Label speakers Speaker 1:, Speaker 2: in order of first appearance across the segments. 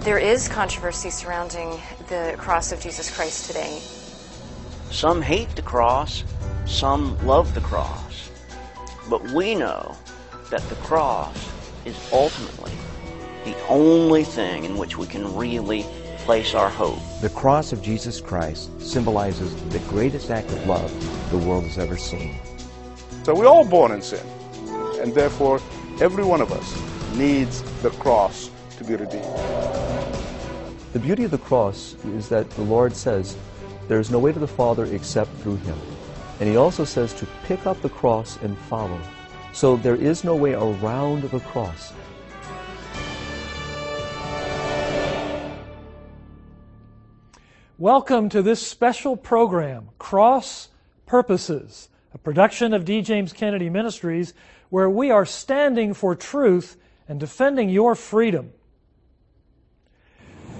Speaker 1: There is controversy surrounding the cross of Jesus Christ today.
Speaker 2: Some hate the cross, some love the cross. But we know that the cross is ultimately the only thing in which we can really place our hope.
Speaker 3: The cross of Jesus Christ symbolizes the greatest act of love the world has ever seen.
Speaker 4: So we're all born in sin, and therefore every one of us needs the cross to be redeemed.
Speaker 5: The beauty of the cross is that the Lord says, There is no way to the Father except through Him. And He also says to pick up the cross and follow. So there is no way around the cross.
Speaker 6: Welcome to this special program, Cross Purposes, a production of D. James Kennedy Ministries, where we are standing for truth and defending your freedom.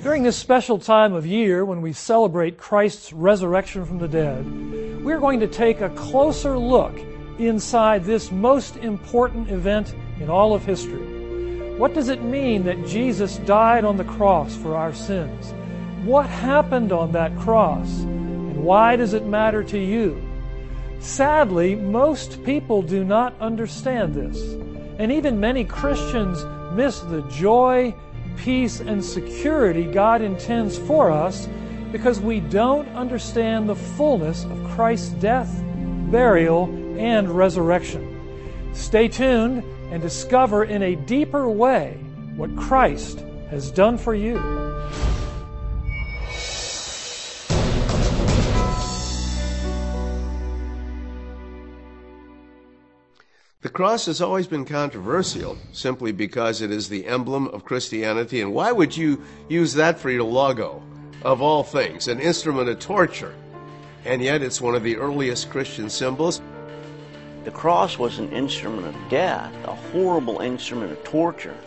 Speaker 6: During this special time of year when we celebrate Christ's resurrection from the dead, we're going to take a closer look inside this most important event in all of history. What does it mean that Jesus died on the cross for our sins? What happened on that cross? And why does it matter to you? Sadly, most people do not understand this. And even many Christians miss the joy, peace, and security God intends for us because we don't understand the fullness of Christ's death, burial, and resurrection. Stay tuned and discover in a deeper way what Christ has done for you.
Speaker 7: The cross has always been controversial simply because it is the emblem of Christianity. And why would you use that for your logo, of all things, an instrument of torture? And yet it's one of the earliest Christian symbols.
Speaker 2: The cross was an instrument of death, a horrible instrument of torture.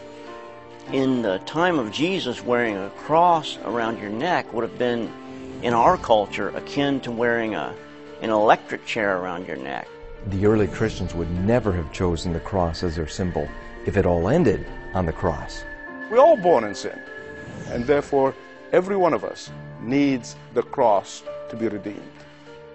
Speaker 2: In the time of Jesus, wearing a cross around your neck would have been, in our culture, akin to wearing a, an electric chair around your neck
Speaker 3: the early Christians would never have chosen the cross as their symbol if it all ended on the cross.
Speaker 4: We're all born in sin, and therefore every one of us needs the cross to be redeemed.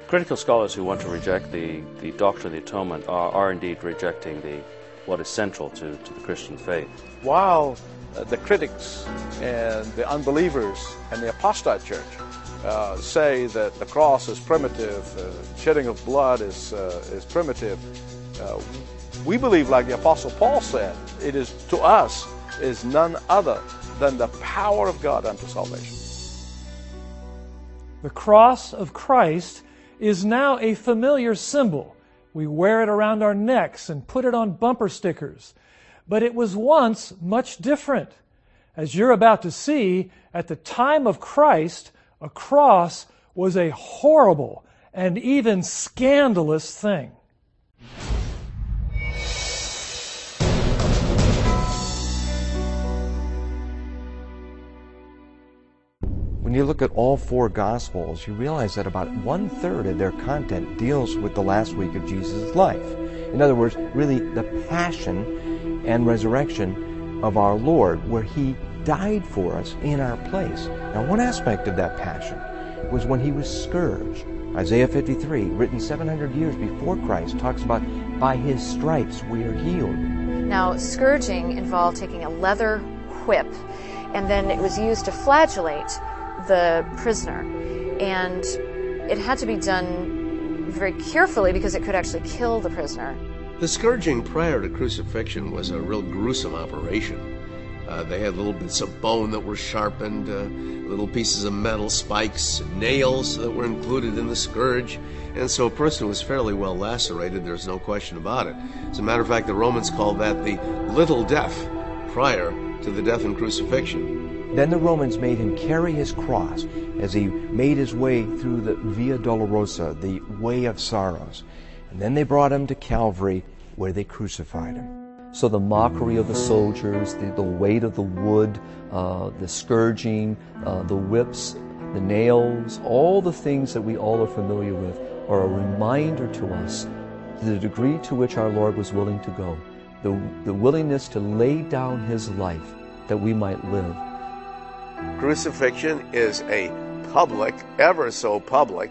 Speaker 8: Critical scholars who want to reject the, the doctrine of the atonement are, are indeed rejecting the, what is central to, to the Christian faith.
Speaker 4: While uh, the critics and the unbelievers and the apostate church uh, say that the cross is primitive, uh, shedding of blood is, uh, is primitive. Uh, we believe, like the Apostle Paul said, it is to us is none other than the power of God unto salvation.
Speaker 6: The cross of Christ is now a familiar symbol. We wear it around our necks and put it on bumper stickers. But it was once much different. As you're about to see, at the time of Christ, a cross was a horrible and even scandalous thing.
Speaker 3: When you look at all four Gospels, you realize that about one third of their content deals with the last week of Jesus' life. In other words, really the passion and resurrection of our Lord, where He died for us in our place. Now, one aspect of that passion was when he was scourged. Isaiah 53, written 700 years before Christ, talks about by his stripes we are healed.
Speaker 1: Now, scourging involved taking a leather whip, and then it was used to flagellate the prisoner. And it had to be done very carefully because it could actually kill the prisoner.
Speaker 7: The scourging prior to crucifixion was a real gruesome operation. Uh, they had little bits of bone that were sharpened, uh, little pieces of metal, spikes, nails that were included in the scourge. And so a person was fairly well lacerated, there's no question about it. As a matter of fact, the Romans called that the little death prior to the death and crucifixion.
Speaker 3: Then the Romans made him carry his cross as he made his way through the Via Dolorosa, the way of sorrows. And then they brought him to Calvary where they crucified him.
Speaker 5: So the mockery of the soldiers, the, the weight of the wood, uh, the scourging, uh, the whips, the nails, all the things that we all are familiar with are a reminder to us the degree to which our Lord was willing to go, the, the willingness to lay down his life that we might live.
Speaker 7: Crucifixion is a public, ever so public,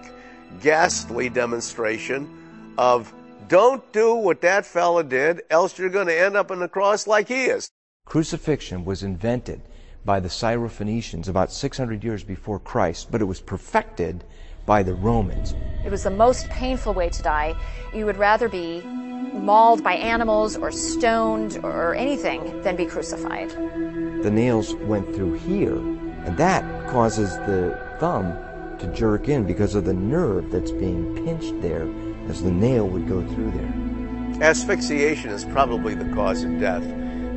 Speaker 7: ghastly demonstration of don't do what that fella did, else you're going to end up on the cross like he is.
Speaker 3: Crucifixion was invented by the Syrophoenicians about 600 years before Christ, but it was perfected by the Romans.
Speaker 1: It was the most painful way to die. You would rather be mauled by animals or stoned or anything than be crucified.
Speaker 3: The nails went through here, and that causes the thumb to jerk in because of the nerve that's being pinched there as the nail would go through there.
Speaker 7: Asphyxiation is probably the cause of death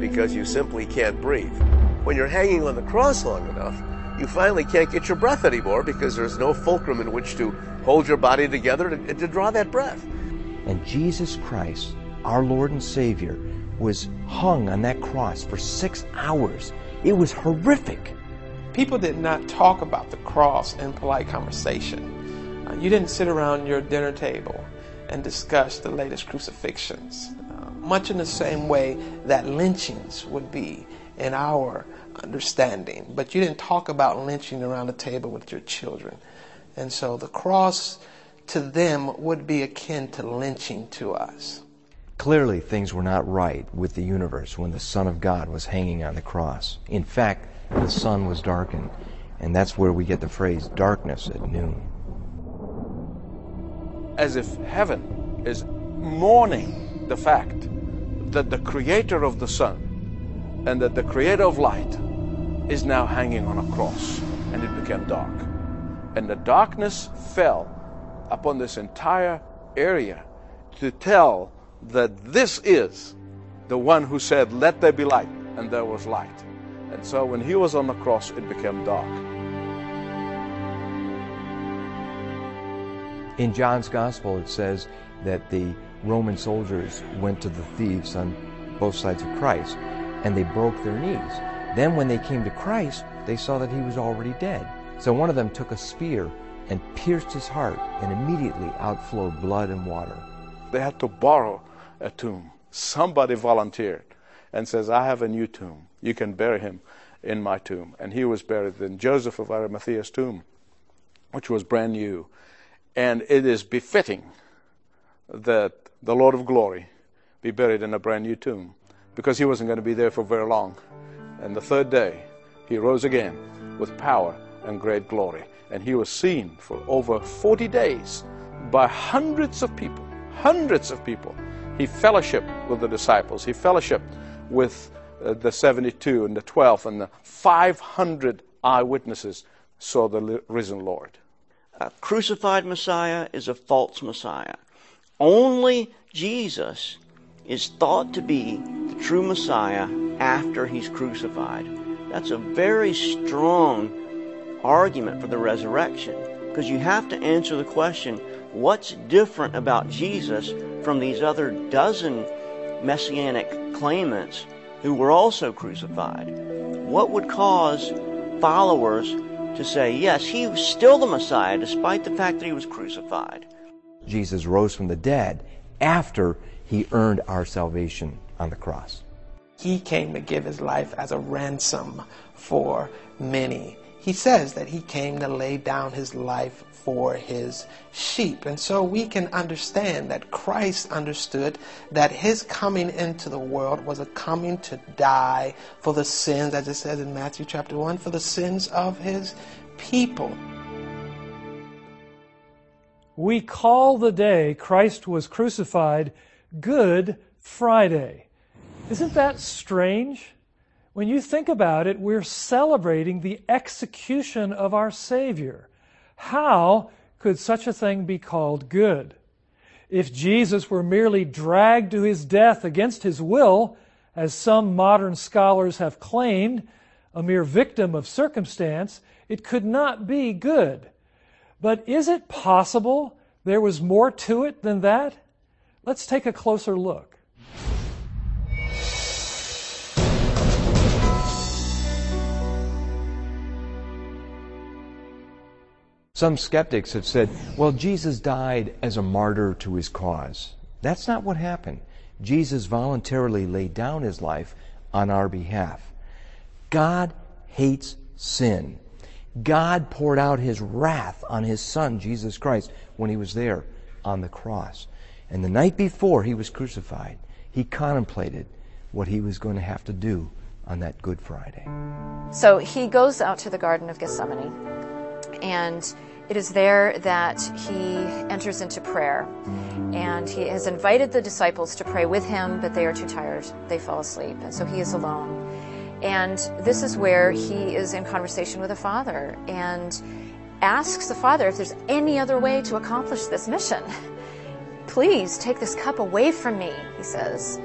Speaker 7: because you simply can't breathe. When you're hanging on the cross long enough, you finally can't get your breath anymore because there's no fulcrum in which to hold your body together to, to draw that breath.
Speaker 3: And Jesus Christ, our Lord and Savior, was hung on that cross for six hours. It was horrific.
Speaker 9: People did not talk about the cross in polite conversation. Uh, you didn't sit around your dinner table and discuss the latest crucifixions, uh, much in the same way that lynchings would be in our understanding. But you didn't talk about lynching around the table with your children. And so the cross to them would be akin to lynching to us.
Speaker 3: Clearly, things were not right with the universe when the Son of God was hanging on the cross. In fact, the sun was darkened, and that's where we get the phrase darkness at noon.
Speaker 4: As if heaven is mourning the fact that the creator of the sun and that the creator of light is now hanging on a cross, and it became dark. And the darkness fell upon this entire area to tell that this is the one who said, Let there be light, and there was light. And so when he was on the cross, it became dark.
Speaker 3: In John's Gospel, it says that the Roman soldiers went to the thieves on both sides of Christ and they broke their knees. Then, when they came to Christ, they saw that he was already dead. So one of them took a spear and pierced his heart, and immediately outflowed blood and water.
Speaker 4: They had to borrow a tomb. Somebody volunteered and says, I have a new tomb. You can bury him in my tomb. And he was buried in Joseph of Arimathea's tomb, which was brand new. And it is befitting that the Lord of glory be buried in a brand new tomb because he wasn't going to be there for very long. And the third day, he rose again with power and great glory. And he was seen for over 40 days by hundreds of people. Hundreds of people. He fellowshiped with the disciples. He fellowshiped with uh, the 72 and the 12 and the 500 eyewitnesses saw the risen Lord.
Speaker 2: A crucified Messiah is a false Messiah. Only Jesus is thought to be the true Messiah after he's crucified. That's a very strong argument for the resurrection because you have to answer the question what's different about Jesus from these other dozen messianic claimants who were also crucified? What would cause followers to say, yes, he was still the Messiah despite the fact that he was crucified?
Speaker 3: Jesus rose from the dead after he earned our salvation on the cross.
Speaker 9: He came to give his life as a ransom for many. He says that he came to lay down his life for his sheep. And so we can understand that Christ understood that his coming into the world was a coming to die for the sins, as it says in Matthew chapter 1, for the sins of his people.
Speaker 6: We call the day Christ was crucified Good Friday. Isn't that strange? When you think about it, we're celebrating the execution of our Savior. How could such a thing be called good? If Jesus were merely dragged to his death against his will, as some modern scholars have claimed, a mere victim of circumstance, it could not be good. But is it possible there was more to it than that? Let's take a closer look.
Speaker 3: Some skeptics have said, well, Jesus died as a martyr to his cause. That's not what happened. Jesus voluntarily laid down his life on our behalf. God hates sin. God poured out his wrath on his son, Jesus Christ, when he was there on the cross. And the night before he was crucified, he contemplated what he was going to have to do on that Good Friday.
Speaker 1: So he goes out to the Garden of Gethsemane, and it is there that he enters into prayer. And he has invited the disciples to pray with him, but they are too tired. They fall asleep. And so he is alone. And this is where he is in conversation with the Father and asks the Father if there's any other way to accomplish this mission. Please take this cup away from me, he says.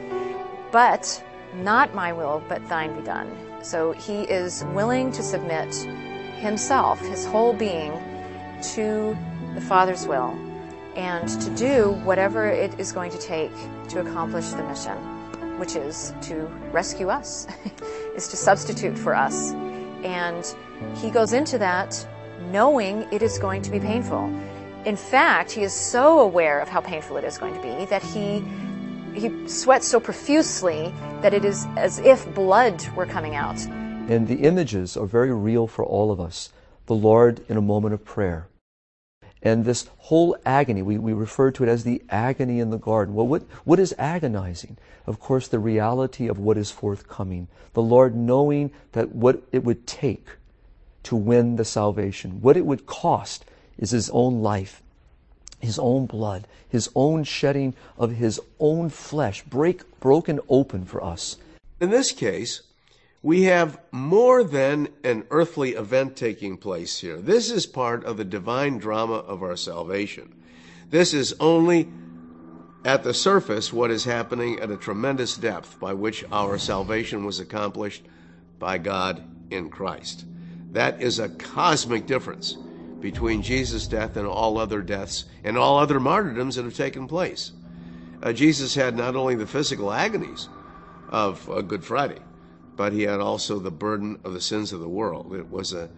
Speaker 1: But not my will, but thine be done. So he is willing to submit himself, his whole being, to the Father's will and to do whatever it is going to take to accomplish the mission, which is to rescue us, is to substitute for us. And he goes into that knowing it is going to be painful. In fact, he is so aware of how painful it is going to be that he he sweats so profusely that it is as if blood were coming out.
Speaker 5: And the images are very real for all of us. The Lord in a moment of prayer. And this whole agony, we, we refer to it as the agony in the garden. Well, what, what is agonizing? Of course, the reality of what is forthcoming. The Lord knowing that what it would take to win the salvation, what it would cost is His own life, His own blood, His own shedding of His own flesh, break, broken open for us.
Speaker 7: In this case, we have more than an earthly event taking place here. This is part of the divine drama of our salvation. This is only at the surface what is happening at a tremendous depth by which our salvation was accomplished by God in Christ. That is a cosmic difference between Jesus' death and all other deaths and all other martyrdoms that have taken place. Uh, Jesus had not only the physical agonies of uh, Good Friday, but he had also the burden of the sins of the world. It was a,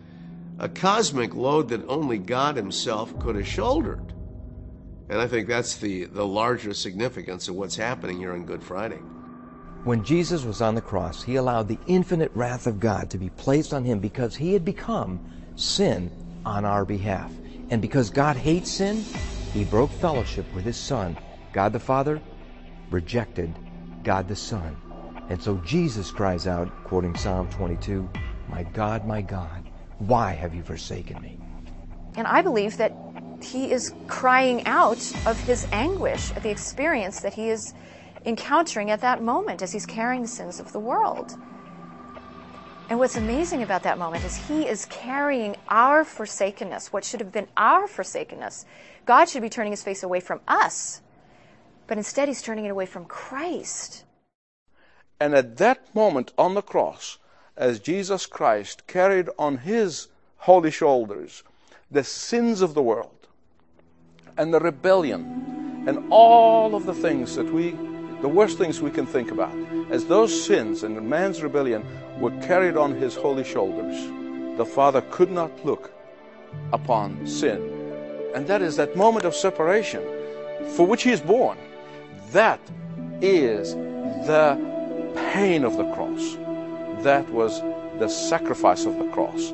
Speaker 7: a cosmic load that only God himself could have shouldered. And I think that's the, the larger significance of what's happening here on Good Friday.
Speaker 3: When Jesus was on the cross, he allowed the infinite wrath of God to be placed on him because he had become sin on our behalf. And because God hates sin, he broke fellowship with his Son. God the Father rejected God the Son. And so Jesus cries out, quoting Psalm 22, My God, my God, why have you forsaken me?
Speaker 1: And I believe that he is crying out of his anguish at the experience that he is encountering at that moment as he's carrying the sins of the world. And what's amazing about that moment is he is carrying our forsakenness, what should have been our forsakenness. God should be turning his face away from us, but instead he's turning it away from Christ.
Speaker 4: And at that moment on the cross, as Jesus Christ carried on his holy shoulders the sins of the world and the rebellion and all of the things that we, the worst things we can think about, as those sins and man's rebellion were carried on his holy shoulders, the Father could not look upon sin. And that is that moment of separation for which he is born. That is the pain of the cross. That was the sacrifice of the cross.